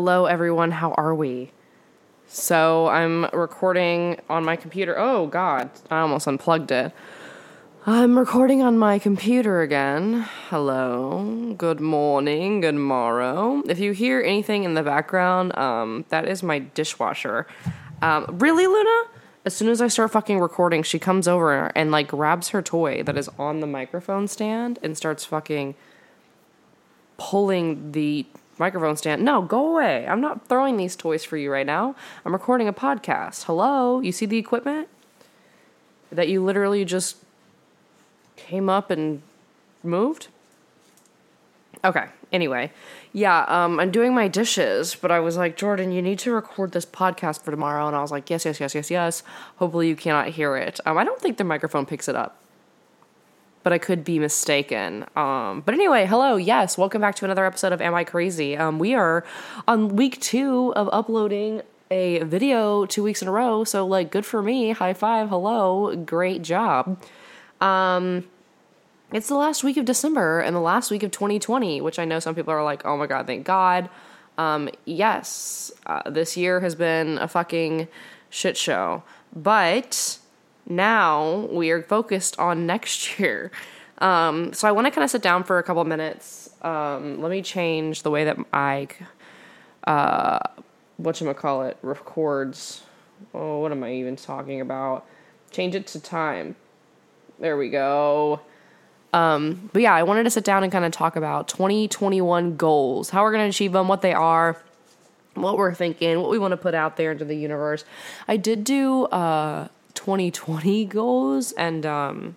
Hello, everyone. How are we? So, I'm recording on my computer. Oh, God. I almost unplugged it. I'm recording on my computer again. Hello. Good morning. Good morrow. If you hear anything in the background, um, that is my dishwasher. Um, really, Luna? As soon as I start fucking recording, she comes over and like grabs her toy that is on the microphone stand and starts fucking pulling the microphone stand. No, go away. I'm not throwing these toys for you right now. I'm recording a podcast. Hello? You see the equipment? That you literally just came up and moved? Okay. Anyway, yeah, um, I'm doing my dishes, but I was like, Jordan, you need to record this podcast for tomorrow. And I was like, yes, yes, yes, yes, yes. Hopefully you cannot hear it. Um, I don't think the microphone picks it up, but I could be mistaken. Um, but anyway, hello, yes, welcome back to another episode of Am I Crazy? Um, we are on week two of uploading a video two weeks in a row. So, like, good for me. High five. Hello. Great job. Um, it's the last week of December and the last week of 2020, which I know some people are like, oh my God, thank God. Um, yes, uh, this year has been a fucking shit show. But now we are focused on next year. Um, so I want to kind of sit down for a couple minutes. Um, let me change the way that I, uh, whatchamacallit, records. Oh, what am I even talking about? Change it to time. There we go. Um, but yeah, I wanted to sit down and kind of talk about 2021 goals, how we're going to achieve them, what they are, what we're thinking, what we want to put out there into the universe. I did do uh, 2020 goals, and um,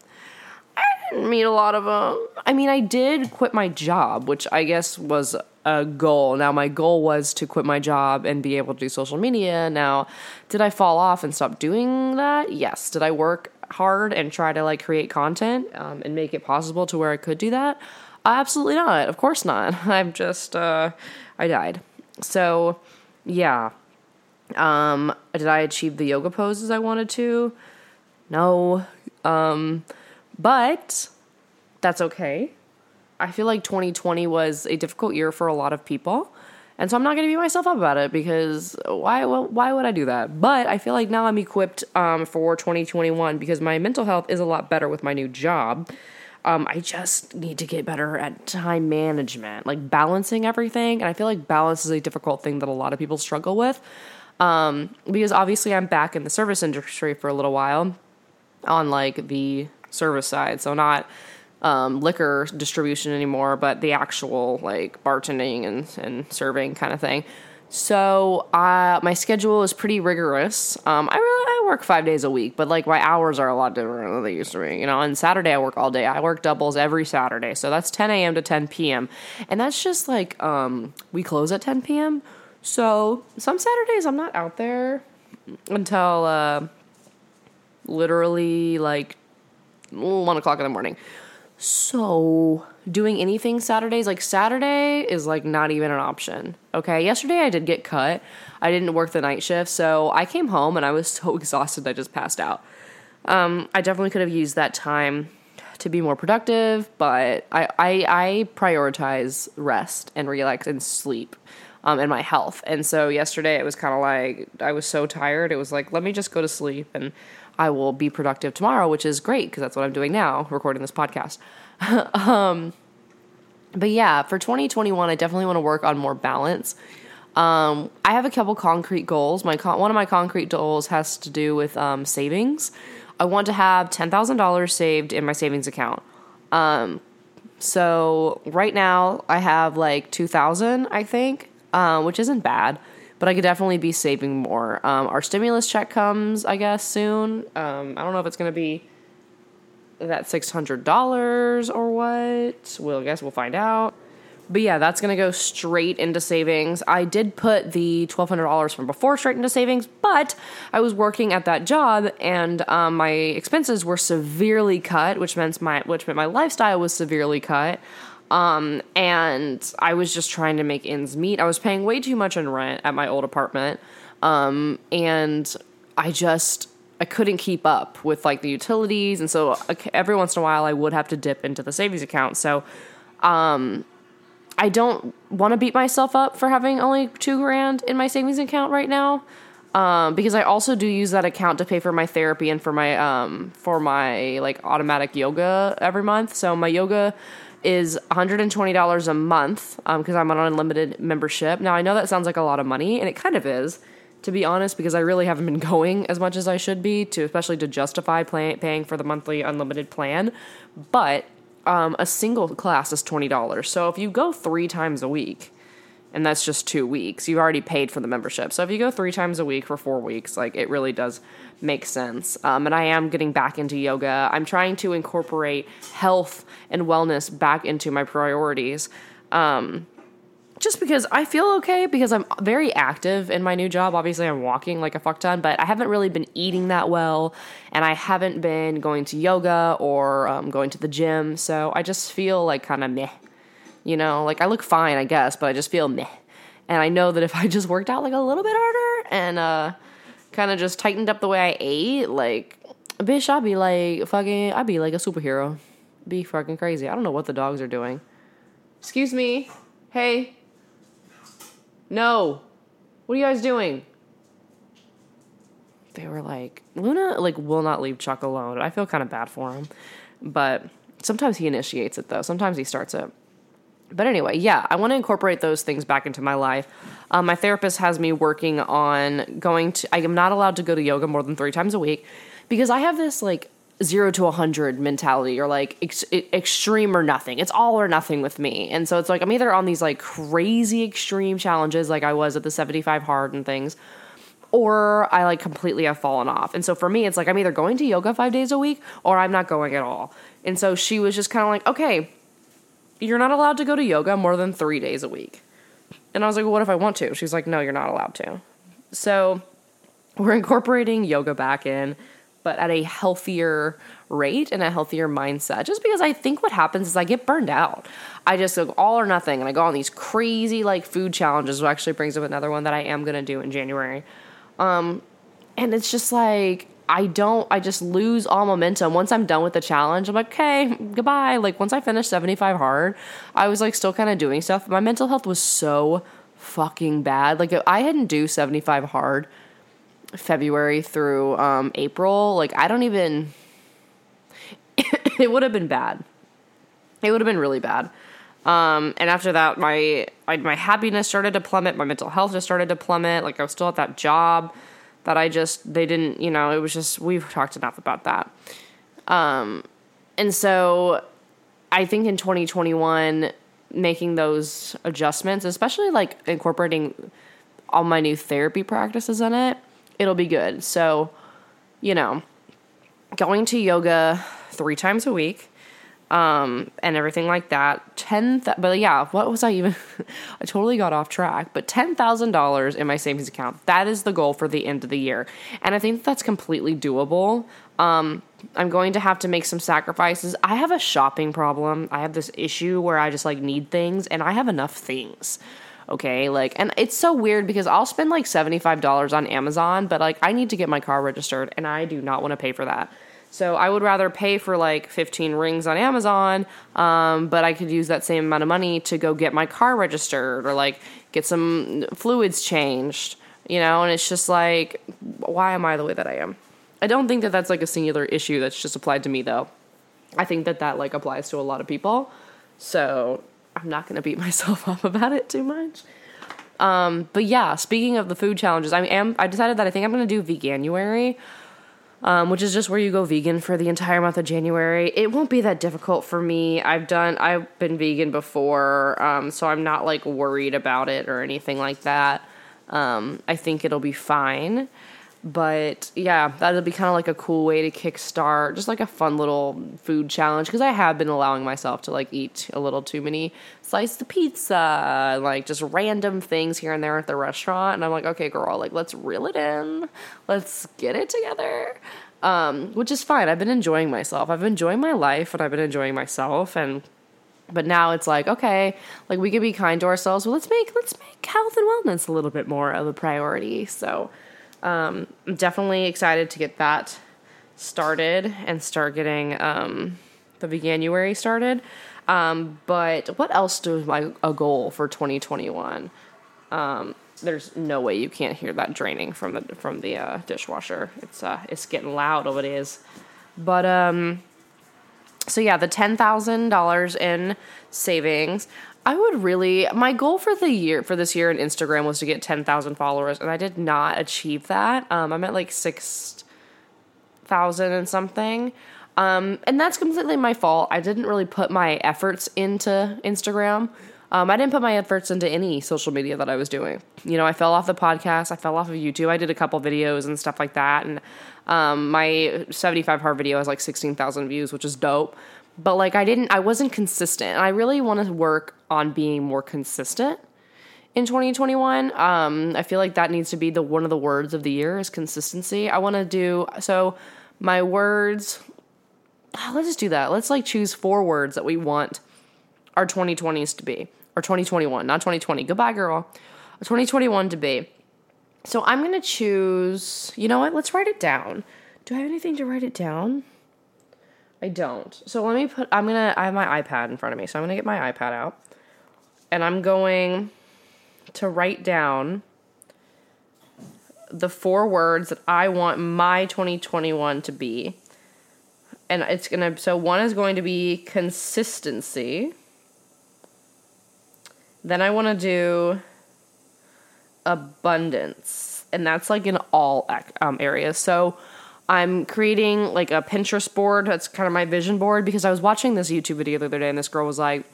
I didn't meet a lot of them. I mean, I did quit my job, which I guess was a goal. Now, my goal was to quit my job and be able to do social media. Now, did I fall off and stop doing that? Yes. Did I work hard and try to like create content um, and make it possible to where I could do that? Absolutely not. Of course not. I'm just, uh, I died. So, yeah. Um, did I achieve the yoga poses I wanted to? No. Um, but that's okay. I feel like 2020 was a difficult year for a lot of people. And so I'm not going to beat myself up about it because why why would I do that? But I feel like now I'm equipped um, for 2021 because my mental health is a lot better with my new job. Um, I just need to get better at time management, like balancing everything. And I feel like balance is a difficult thing that a lot of people struggle with. Um, because obviously I'm back in the service industry for a little while on like the service side. So not um, liquor distribution anymore, but the actual like bartending and, and serving kind of thing. So uh, my schedule is pretty rigorous. Um, I really I work five days a week, but like my hours are a lot different than they used to be. You know, on Saturday I work all day. I work doubles every Saturday, so that's 10 a.m. to 10 p.m. And that's just like um, we close at 10 p.m. So some Saturdays I'm not out there until uh, literally like one o'clock in the morning. So, doing anything Saturdays, like Saturday is like not even an option. Okay, yesterday I did get cut. I didn't work the night shift, so I came home and I was so exhausted I just passed out. Um, I definitely could have used that time to be more productive, but I, I, I prioritize rest and relax and sleep um, and my health. And so yesterday it was kind of like I was so tired. It was like, let me just go to sleep and I will be productive tomorrow, which is great because that's what I'm doing now, recording this podcast. um, but yeah, for 2021, I definitely want to work on more balance. Um, I have a couple concrete goals. My con- one of my concrete goals has to do with um, savings. I want to have ten thousand dollars saved in my savings account. Um, so right now I have like two thousand, I think, uh, which isn't bad but I could definitely be saving more. Um, our stimulus check comes, I guess, soon. Um, I don't know if it's going to be that $600 or what. Well, I guess we'll find out. But yeah, that's to go straight into savings. I did put the $1,200 from before straight into savings, but I was working at that job and um, my expenses were severely cut, which meant my which meant my lifestyle was severely cut. Um, and I was just trying to make ends meet. I was paying way too much in rent at my old apartment. Um, and I just I couldn't keep up with like the utilities, and so every once in a while I would have to dip into the savings account. So, um, I don't want to beat myself up for having only two grand in my savings account right now. Um, because I also do use that account to pay for my therapy and for my um, for my like automatic yoga every month. So my yoga is $120 a month because um, I'm on unlimited membership. Now I know that sounds like a lot of money, and it kind of is, to be honest, because I really haven't been going as much as I should be to especially to justify pay- paying for the monthly unlimited plan. But um, a single class is twenty dollars. So if you go three times a week, and that's just two weeks. You've already paid for the membership. So if you go three times a week for four weeks, like it really does make sense. Um, and I am getting back into yoga. I'm trying to incorporate health and wellness back into my priorities. Um, just because I feel okay because I'm very active in my new job. Obviously, I'm walking like a fuck ton, but I haven't really been eating that well, and I haven't been going to yoga or um, going to the gym. So I just feel like kind of meh you know, like I look fine, I guess, but I just feel meh. And I know that if I just worked out like a little bit harder and uh, kind of just tightened up the way I ate, like, bitch, I'd be like fucking, I'd be like a superhero. Be fucking crazy. I don't know what the dogs are doing. Excuse me. Hey. No. What are you guys doing? They were like, Luna, like, will not leave Chuck alone. I feel kind of bad for him. But sometimes he initiates it, though. Sometimes he starts it. But anyway, yeah, I want to incorporate those things back into my life. Um, my therapist has me working on going to, I am not allowed to go to yoga more than three times a week because I have this like zero to a 100 mentality or like ex- extreme or nothing. It's all or nothing with me. And so it's like I'm either on these like crazy extreme challenges like I was at the 75 hard and things or I like completely have fallen off. And so for me it's like I'm either going to yoga 5 days a week or I'm not going at all. And so she was just kind of like, "Okay, you're not allowed to go to yoga more than three days a week. And I was like, well, what if I want to? She's like, no, you're not allowed to. So we're incorporating yoga back in, but at a healthier rate and a healthier mindset. Just because I think what happens is I get burned out. I just go all or nothing and I go on these crazy like food challenges, which actually brings up another one that I am gonna do in January. Um, and it's just like I don't, I just lose all momentum. Once I'm done with the challenge, I'm like, okay, goodbye. Like, once I finished 75 hard, I was like still kind of doing stuff. My mental health was so fucking bad. Like, if I hadn't do 75 hard February through um, April, like, I don't even, it would have been bad. It would have been really bad. Um, and after that, my I, my happiness started to plummet. My mental health just started to plummet. Like I was still at that job that I just they didn't you know it was just we've talked enough about that. Um and so I think in 2021 making those adjustments especially like incorporating all my new therapy practices in it it'll be good. So you know going to yoga 3 times a week um, and everything like that. Ten, th- but yeah, what was I even? I totally got off track. But ten thousand dollars in my savings account. That is the goal for the end of the year, and I think that's completely doable. Um, I'm going to have to make some sacrifices. I have a shopping problem. I have this issue where I just like need things, and I have enough things. Okay, like, and it's so weird because I'll spend like $75 on Amazon, but like, I need to get my car registered, and I do not want to pay for that. So I would rather pay for like 15 rings on Amazon, um, but I could use that same amount of money to go get my car registered or like get some fluids changed, you know? And it's just like, why am I the way that I am? I don't think that that's like a singular issue that's just applied to me though. I think that that like applies to a lot of people. So I'm not going to beat myself up about it too much. Um, but yeah, speaking of the food challenges, I am I decided that I think I'm going to do veganuary um, which is just where you go vegan for the entire month of January. It won't be that difficult for me. I've done, I've been vegan before, um, so I'm not like worried about it or anything like that. Um, I think it'll be fine. But yeah, that'll be kind of like a cool way to kickstart, just like a fun little food challenge. Because I have been allowing myself to like eat a little too many slices of pizza, like just random things here and there at the restaurant. And I'm like, okay, girl, like let's reel it in, let's get it together. Um, which is fine. I've been enjoying myself. I've been enjoying my life, and I've been enjoying myself, and but now it's like okay like we can be kind to ourselves well let's make let's make health and wellness a little bit more of a priority so um, I'm definitely excited to get that started and start getting um, the Veganuary started. Um, but what else do my a goal for 2021? Um, there's no way you can't hear that draining from the from the uh, dishwasher. It's uh, it's getting loud over it is. But um, so yeah, the ten thousand dollars in savings. I would really my goal for the year for this year in Instagram was to get ten thousand followers, and I did not achieve that. Um, I'm at like six thousand and something. Um, and that's completely my fault. I didn't really put my efforts into Instagram. Um, I didn't put my efforts into any social media that I was doing. You know, I fell off the podcast. I fell off of YouTube. I did a couple videos and stuff like that. And um, my 75 hard video has like 16,000 views, which is dope. But like, I didn't, I wasn't consistent. I really want to work on being more consistent in 2021. Um, I feel like that needs to be the one of the words of the year is consistency. I want to do so. My words. Let's just do that. Let's like choose four words that we want our 2020s to be or 2021, not 2020. Goodbye, girl. 2021 to be. So I'm going to choose, you know what? Let's write it down. Do I have anything to write it down? I don't. So let me put, I'm to, I have my iPad in front of me. So I'm to get my iPad out and I'm going to write down the four words that I want my 2021 to be. And it's to, so one is going to be consistency. Then I want to do abundance, and that's like in all um, areas. So I'm creating like a Pinterest board. That's kind of my vision board because I was watching this YouTube video the other day, and this girl was like,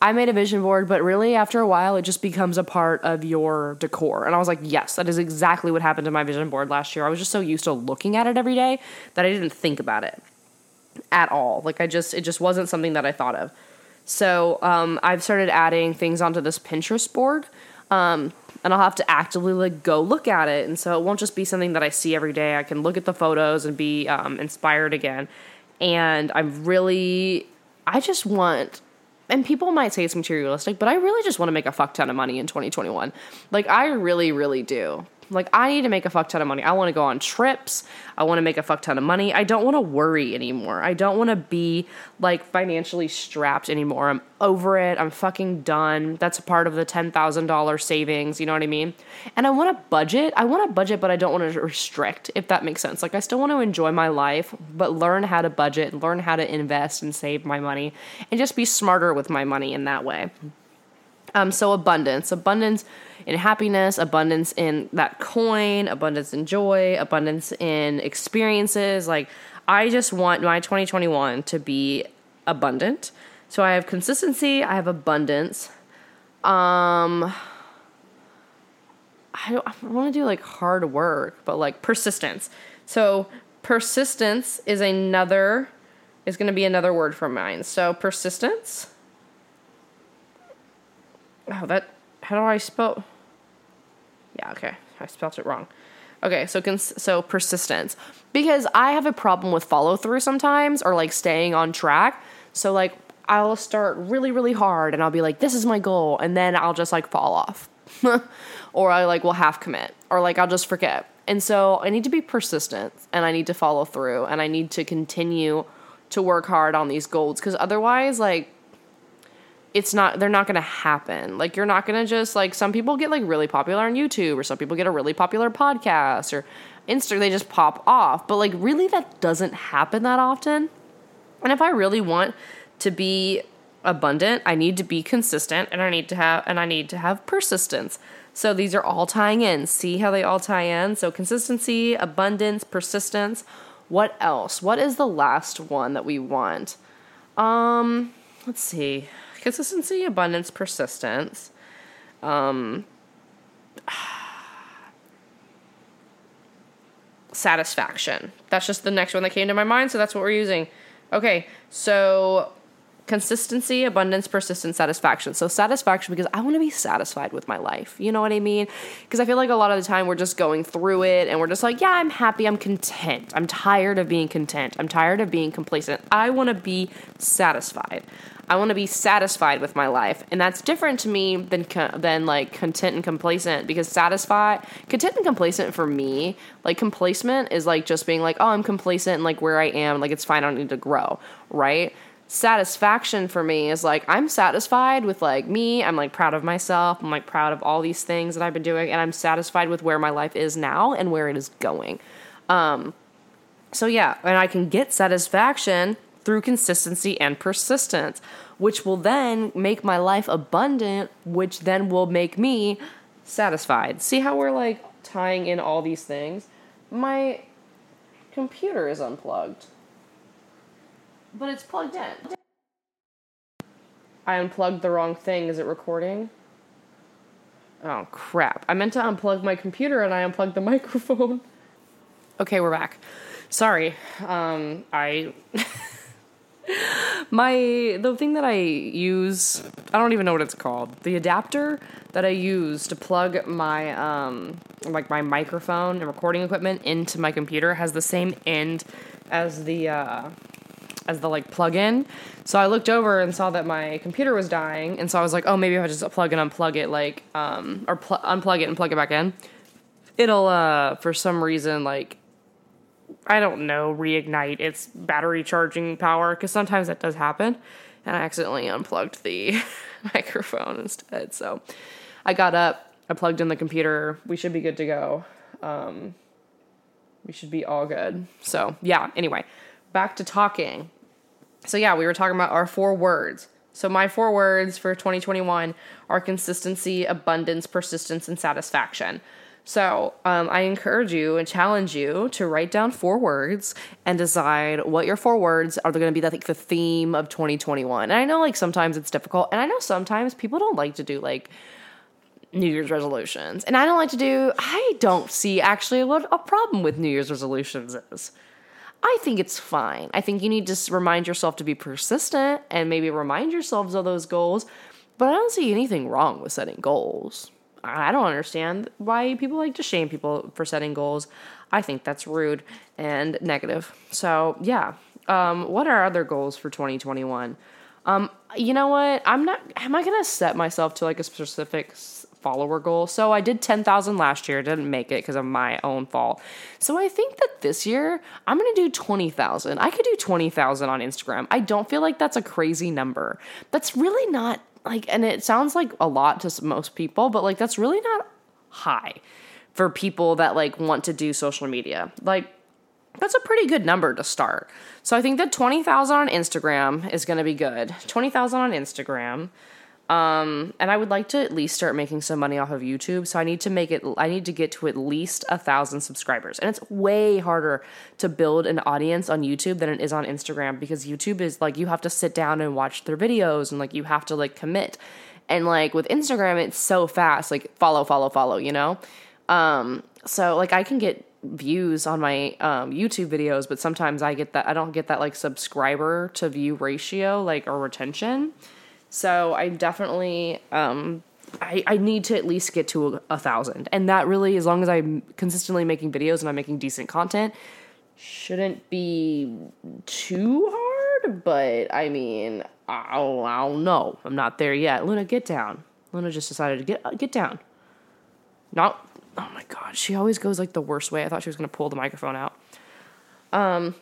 I made a vision board, but really after a while, it just becomes a part of your decor. And I was like, yes, that is exactly what happened to my vision board last year. I was just so used to looking at it every day that I didn't think about it at all. Like I just, it just wasn't something that I thought of. So um, I've started adding things onto this Pinterest board. Um, and I'll have to actively like go look at it, and so it won't just be something that I see every day. I can look at the photos and be um, inspired again. And I'm really, I just want, and people might say it's materialistic, but I really just want to make a fuck ton of money in 2021. Like I really, really do. Like, I need to make a fuck ton of money. I want to go on trips. I want to make a fuck ton of money. I don't want to worry anymore. I don't want to be like financially strapped anymore. I'm over it. I'm fucking done. That's a part of the $10,000 savings. You know what I mean? And I want to budget. I want to budget, but I don't want to restrict, if that makes sense. Like, I still want to enjoy my life, but learn how to budget, and learn how to invest and save my money, and just be smarter with my money in that way. Um, so abundance, abundance in happiness, abundance in that coin, abundance in joy, abundance in experiences. Like I just want my 2021 to be abundant. So I have consistency, I have abundance. Um I don't I want to do like hard work, but like persistence. So persistence is another is going to be another word for mine. So persistence Oh, that. How do I spell? Yeah, okay. I spelled it wrong. Okay, so cons- so persistence because I have a problem with follow through sometimes or like staying on track. So like I'll start really really hard and I'll be like this is my goal and then I'll just like fall off. or I like will half commit or like I'll just forget. And so I need to be persistent and I need to follow through and I need to continue to work hard on these goals cuz otherwise like it's not they're not going to happen. Like you're not going to just like some people get like really popular on YouTube or some people get a really popular podcast or Insta they just pop off. But like really that doesn't happen that often. And if I really want to be abundant, I need to be consistent and I need to have and I need to have persistence. So these are all tying in. See how they all tie in? So consistency, abundance, persistence. What else? What is the last one that we want? Um, let's see consistency, abundance, persistence. Um, satisfaction. That's just the next one that came to my mind, so that's what we're using. Okay, so consistency, abundance, persistence, satisfaction. So satisfaction because I want to be satisfied with my life. You know what I mean? Because I feel like a lot of the time we're just going through it and we're just like, yeah, I'm happy, I'm content. I'm tired of being content. I'm tired of being complacent. I want to be satisfied. I want to be satisfied with my life, and that's different to me than than like content and complacent. Because satisfied, content and complacent for me, like complacent is like just being like, oh, I'm complacent and like where I am, like it's fine. I don't need to grow, right? satisfaction for me is like I'm satisfied with like me. I'm like proud of myself. I'm like proud of all these things that I've been doing, and I'm satisfied with where my life is now and where it is going. Um, so yeah, and I can get satisfaction through consistency and persistence, which will then make my life abundant, which then will make me satisfied. See how we're like tying in all these things? My computer is unplugged. But it's plugged in. I unplugged the wrong thing. Is it recording? Oh crap. I meant to unplug my computer and I unplugged the microphone. Okay, we're back. Sorry. Um I my the thing that I use, I don't even know what it's called. The adapter that I use to plug my um like my microphone and recording equipment into my computer has the same end as the uh as the like plug-in. So I looked over and saw that my computer was dying, and so I was like, oh, maybe if I just plug and unplug it, like, um, or pl- unplug it and plug it back in, it'll, uh, for some reason, like, I don't know, reignite its battery charging power because sometimes that does happen, and I accidentally unplugged the microphone instead. So I got up, I plugged in the computer. We should be good to go. Um, we should be all good. So yeah. Anyway, back to talking. So, yeah, we were talking about our four words. So, my four words for 2021 are consistency, abundance, persistence, and satisfaction. So, um, I encourage you and challenge you to write down four words and decide what your four words are going to be like the theme of 2021. And I know like sometimes it's difficult, and I know sometimes people don't like to do like New Year's resolutions. And I don't like to do, I don't see actually what a problem with New Year's resolutions is. I think it's fine. I think you need to remind yourself to be persistent and maybe remind yourselves of those goals. But I don't see anything wrong with setting goals. I don't understand why people like to shame people for setting goals. I think that's rude and negative. So, yeah. Um, what are other goals for 2021? Um, you know what? I'm not, am I going to set myself to like a specific follower goal. So I did 10,000 last year, didn't make it because of my own fault. So I think that this year I'm going to do 20,000. I could do 20,000 on Instagram. I don't feel like that's a crazy number. That's really not like and it sounds like a lot to most people, but like that's really not high for people that like want to do social media. Like that's a pretty good number to start. So I think that 20,000 on Instagram is going to be good. 20,000 on Instagram. Um, and I would like to at least start making some money off of YouTube. So I need to make it, I need to get to at least a thousand subscribers. And it's way harder to build an audience on YouTube than it is on Instagram because YouTube is like, you have to sit down and watch their videos and like you have to like commit. And like with Instagram, it's so fast, like follow, follow, follow, you know? Um, so like I can get views on my um, YouTube videos, but sometimes I get that, I don't get that like subscriber to view ratio, like or retention. So I definitely um, I, I need to at least get to a, a, thousand. And that really, as long as I'm consistently making videos and I'm making decent content, shouldn't be too hard. But I mean, I don't, know. I'm not there yet. Luna, get down. Luna just decided to get uh, get down. Not. Oh my god, she always goes like the worst way. I thought she was gonna pull the microphone out. Um.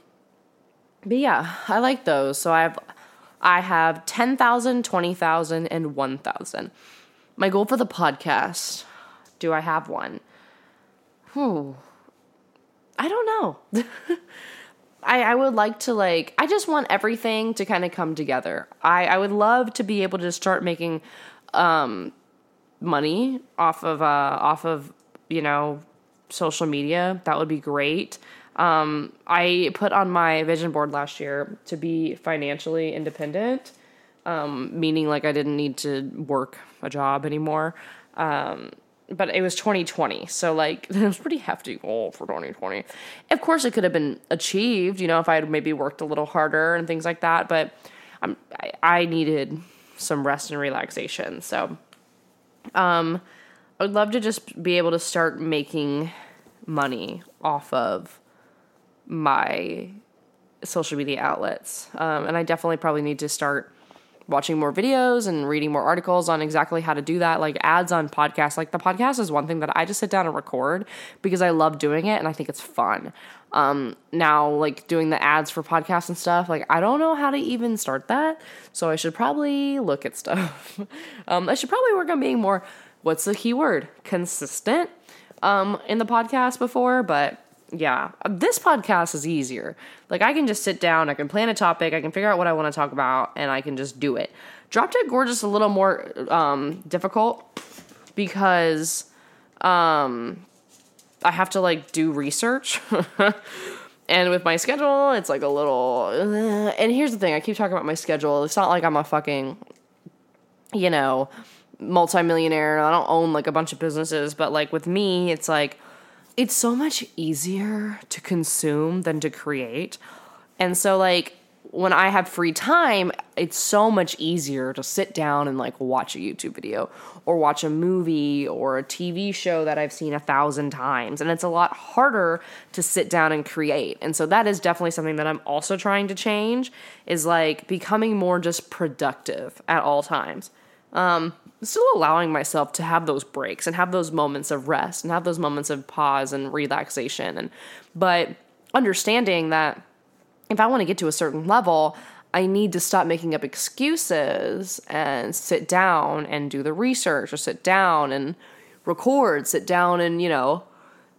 But yeah, I like those. So I have I have 10,000, 20,000, and 1,000. My goal for the podcast do I have one? Hmm. I don't know. I, I would like to like I just want everything to kind of come together. I, I would love to be able to start making um money off of uh off of, you know, social media. That would be great. Um, I put on my vision board last year to be financially independent, um, meaning like I didn't need to work a job anymore. Um, but it was 2020, so like it was pretty hefty goal for 2020. Of course, it could have been achieved, you know, if I had maybe worked a little harder and things like that. But I'm, I, I needed some rest and relaxation, so um, I would love to just be able to start making money off of my social media outlets. Um, and I definitely probably need to start watching more videos and reading more articles on exactly how to do that. Like ads on podcasts. Like the podcast is one thing that I just sit down and record because I love doing it and I think it's fun. Um, now, like doing the ads for podcasts and stuff, like I don't know how to even start that. So I should probably look at stuff. um, I should probably work on being more, what's the key word? Consistent um, in the podcast before, but yeah, this podcast is easier. Like I can just sit down, I can plan a topic, I can figure out what I want to talk about, and I can just do it. Drop Dead Gorgeous a little more um, difficult because um, I have to like do research. and with my schedule, it's like a little. Uh, and here's the thing: I keep talking about my schedule. It's not like I'm a fucking, you know, multimillionaire. I don't own like a bunch of businesses, but like with me, it's like it's so much easier to consume than to create. And so like when I have free time, it's so much easier to sit down and like watch a YouTube video or watch a movie or a TV show that I've seen a thousand times. And it's a lot harder to sit down and create. And so that is definitely something that I'm also trying to change is like becoming more just productive at all times. Um, still allowing myself to have those breaks and have those moments of rest and have those moments of pause and relaxation and but understanding that if I want to get to a certain level, I need to stop making up excuses and sit down and do the research or sit down and record, sit down and, you know,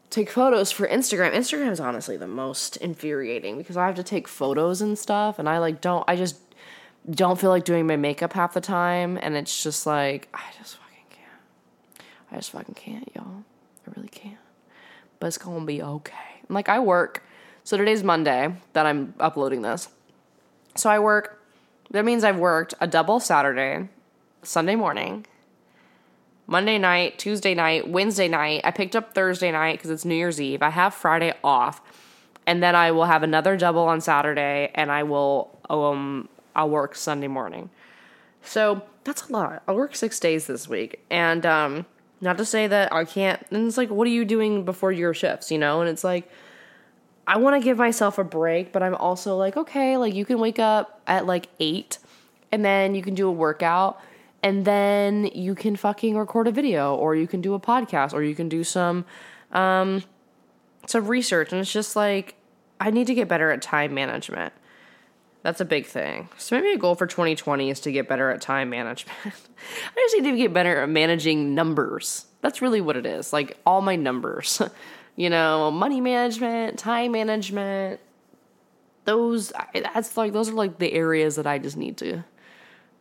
take photos for Instagram. Instagram is honestly the most infuriating because I have to take photos and stuff and I like don't I just don't feel like doing my makeup half the time and it's just like I just fucking can't. I just fucking can't, y'all. I really can't. But it's gonna be okay. Like I work so today's Monday that I'm uploading this. So I work, that means I've worked a double Saturday, Sunday morning, Monday night, Tuesday night, Wednesday night. I picked up Thursday night because it's New Year's Eve. I have Friday off. And then I will have another double on Saturday and I will um I'll work Sunday morning. So that's a lot. I'll work six days this week. And um not to say that I can't and it's like, what are you doing before your shifts, you know? And it's like I want to give myself a break, but I'm also like, okay, like you can wake up at like eight and then you can do a workout and then you can fucking record a video or you can do a podcast or you can do some um some research and it's just like I need to get better at time management. That's a big thing. So maybe a goal for 2020 is to get better at time management. I just need to get better at managing numbers. That's really what it is. Like all my numbers. you know, money management, time management. Those that's like those are like the areas that I just need to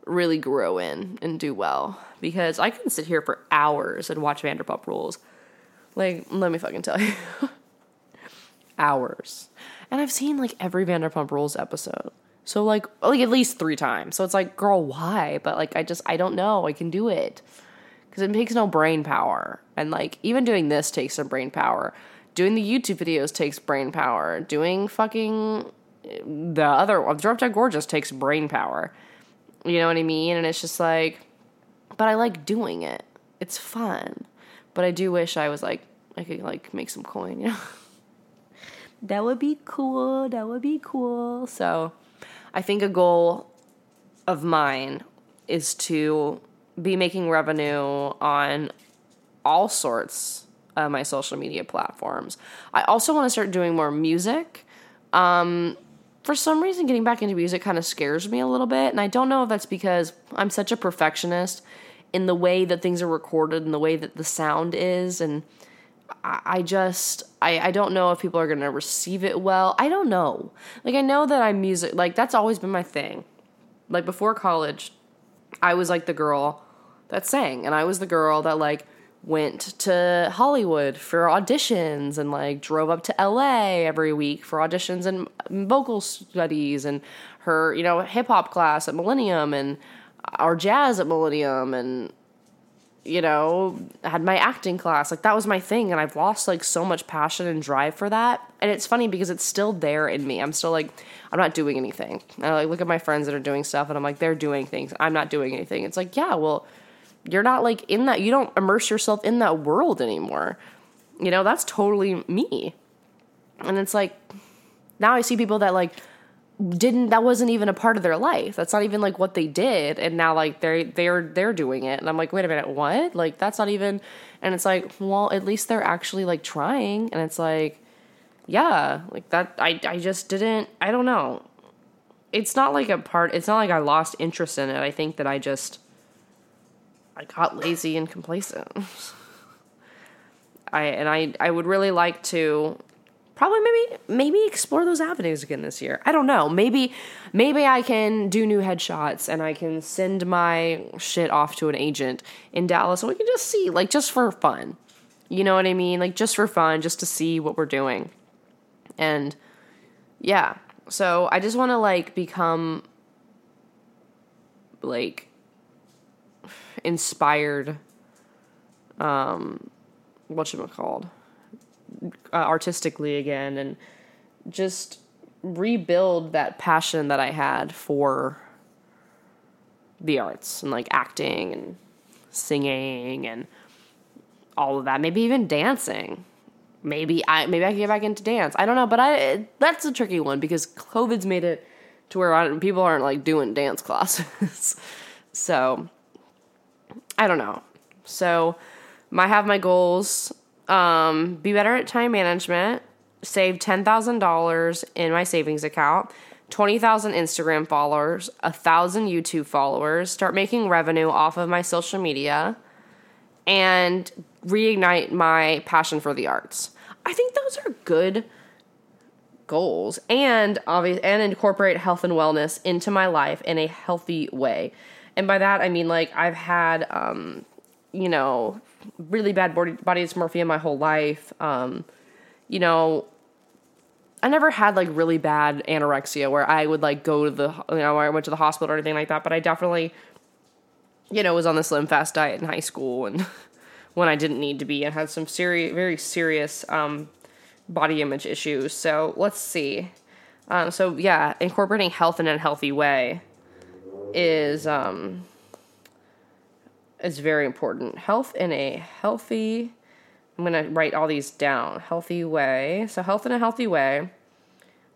really grow in and do well because I can sit here for hours and watch Vanderpump Rules. Like, let me fucking tell you. hours. And I've seen like every Vanderpump Rules episode. So like oh, like at least 3 times. So it's like, girl, why? But like I just I don't know. I can do it because it takes no brain power. And like even doing this takes some brain power. Doing the YouTube videos takes brain power. Doing fucking the other Drop Dead Gorgeous takes brain power. You know what I mean? And it's just like, but I like doing it. It's fun. But I do wish I was like, I could like make some coin, you know? that would be cool. That would be cool. So I think a goal of mine is to be making revenue on all sorts of my social media platforms. I also want to start doing more music. Um, for some reason, getting back into music kind of scares me a little bit. And I don't know if that's because I'm such a perfectionist in the way that things are recorded and the way that the sound is. And I, just, I, I don't know if people are to receive it well. I don't know. Like, I know that I'm music, like, that's always been my thing. Like, before college, I was like the girl that sang, and I was the girl that like went to Hollywood for auditions and like drove up to LA every week for auditions and vocal studies and her, you know, hip hop class at Millennium and our jazz at Millennium and you know, had my acting class. Like that was my thing and I've lost like so much passion and drive for that. And it's funny because it's still there in me. I'm still like I'm not doing anything. And I like look at my friends that are doing stuff and I'm like they're doing things. I'm not doing anything. It's like, yeah, well, you're not like in that you don't immerse yourself in that world anymore. You know, that's totally me. And it's like now I see people that like didn't that wasn't even a part of their life. That's not even like what they did and now like they're they're they're doing it. And I'm like, "Wait a minute, what?" Like that's not even and it's like, "Well, at least they're actually like trying." And it's like, yeah, like that I I just didn't I don't know. It's not like a part it's not like I lost interest in it. I think that I just I got lazy and complacent. I and I I would really like to probably maybe maybe explore those avenues again this year. I don't know. Maybe maybe I can do new headshots and I can send my shit off to an agent in Dallas and we can just see like just for fun. You know what I mean? Like just for fun, just to see what we're doing. And yeah. So I just want to like become like inspired um what should called uh, artistically again and just rebuild that passion that I had for the arts and like acting and singing and all of that. Maybe even dancing. Maybe I maybe I can get back into dance. I don't know, but I that's a tricky one because COVID's made it to where I, people aren't like doing dance classes. so I don't know. So I have my goals um, be better at time management, save $10,000 in my savings account, 20,000 Instagram followers, 1,000 YouTube followers, start making revenue off of my social media, and reignite my passion for the arts. I think those are good goals and obvious and incorporate health and wellness into my life in a healthy way. And by that I mean like I've had um you know really bad body, body dysmorphia my whole life. Um, you know, I never had like really bad anorexia where I would like go to the, you know, I went to the hospital or anything like that, but I definitely, you know, was on the slim fast diet in high school and when I didn't need to be and had some serious, very serious um, body image issues. So let's see. Um, so yeah, incorporating health in a healthy way is um, is very important. Health in a healthy, I'm going to write all these down. Healthy way. So, health in a healthy way.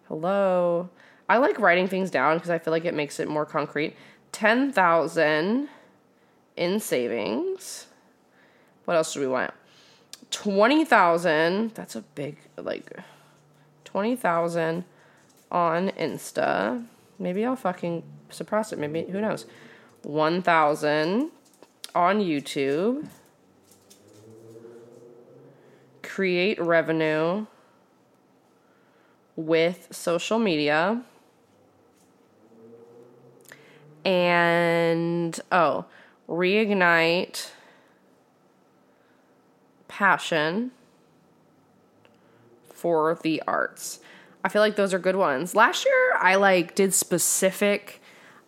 Hello. I like writing things down because I feel like it makes it more concrete. 10,000 in savings. What else do we want? 20,000. That's a big, like, 20,000 on Insta. Maybe I'll fucking suppress it. Maybe, who knows? 1,000 on YouTube, create revenue with social media, and oh, reignite passion for the arts. I feel like those are good ones. Last year I like did specific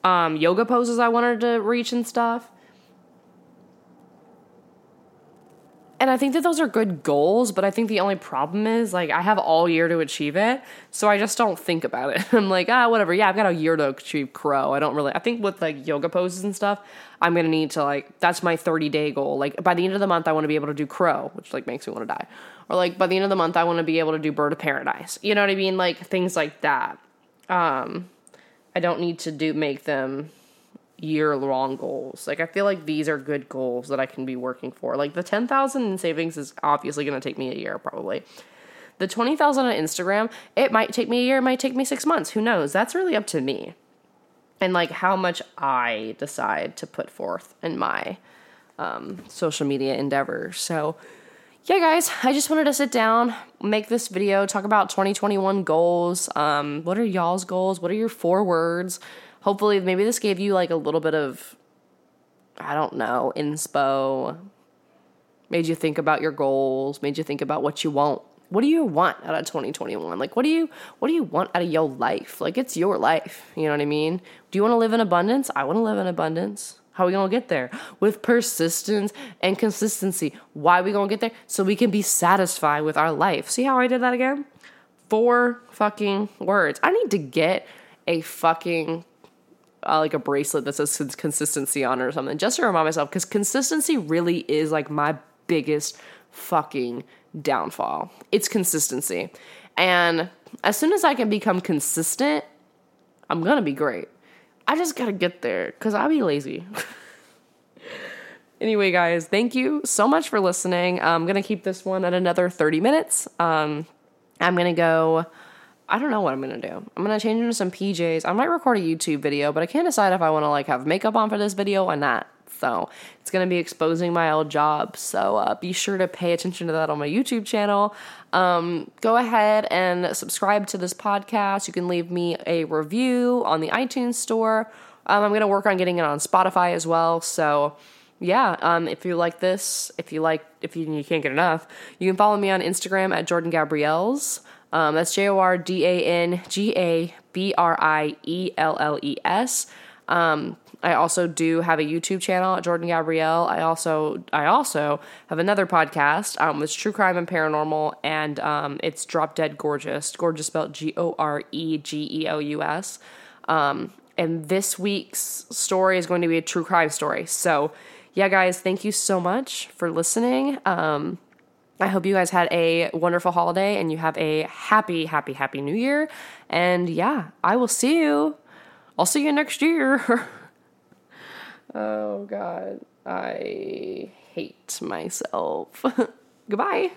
um, yoga poses I wanted to reach and stuff. And I think that those are good goals, but I think the only problem is like I have all year to achieve it. So I just don't think about it. I'm like, ah, whatever. Yeah, I've got a year to achieve crow. I don't really, I think with like yoga poses and stuff, I'm going to need to like, that's my 30 day goal. Like by the end of the month, I want to be able to do crow, which like makes me want to die. Or like by the end of the month, I want to be able to do bird of paradise. You know what I mean? Like things like that. Um, I don't need to do, make them year long goals. Like I feel like these are good goals that I can be working for. Like the 10,000 in savings is obviously going to take me a year probably. The 20,000 on Instagram, it might take me a year, it might take me 6 months, who knows? That's really up to me. And like how much I decide to put forth in my um, social media endeavors. So yeah, guys, I just wanted to sit down, make this video, talk about 2021 goals. Um, what are y'all's goals? What are your four words? Hopefully maybe this gave you like a little bit of I don't know, inspo. Made you think about your goals, made you think about what you want. What do you want out of 2021? Like what do you what do you want out of your life? Like it's your life, you know what I mean? Do you want to live in abundance? I want to live in abundance. How are we gonna get there? With persistence and consistency. Why are we gonna get there? So we can be satisfied with our life. See how I did that again? Four fucking words. I need to get a fucking uh, like a bracelet that says consistency on it or something, just to remind myself because consistency really is like my biggest fucking downfall. It's consistency. And as soon as I can become consistent I'm gonna be great. I just gotta get there because I'll be lazy. anyway, guys, thank you so much for listening. I'm gonna keep this one at another 30 minutes. Um, I'm gonna go. I don't know what I'm gonna do. I'm gonna change into some PJs. I might record a YouTube video, but I can't decide if I want to like have makeup on for this video or not. So it's gonna be exposing my old job. So uh, be sure to pay attention to that on my YouTube channel. Um, go ahead and subscribe to this podcast. You can leave me a review on the iTunes store. Um, I'm gonna work on getting it on Spotify as well. So yeah, um, if you like this, if you like, if you, you can't get enough, you can follow me on Instagram at Jordan Gabrielles. Um, that's J O R D A N G A B R I E L L E S. Um, I also do have a YouTube channel at Jordan Gabrielle. I also I also have another podcast. Um, it's True Crime and Paranormal, and um, it's Drop Dead Gorgeous. Gorgeous spelled G O R E G E O U S. Um, and this week's story is going to be a true crime story. So, yeah, guys, thank you so much for listening. Um, I hope you guys had a wonderful holiday and you have a happy, happy, happy new year. And yeah, I will see you. I'll see you next year. oh, God. I hate myself. Goodbye.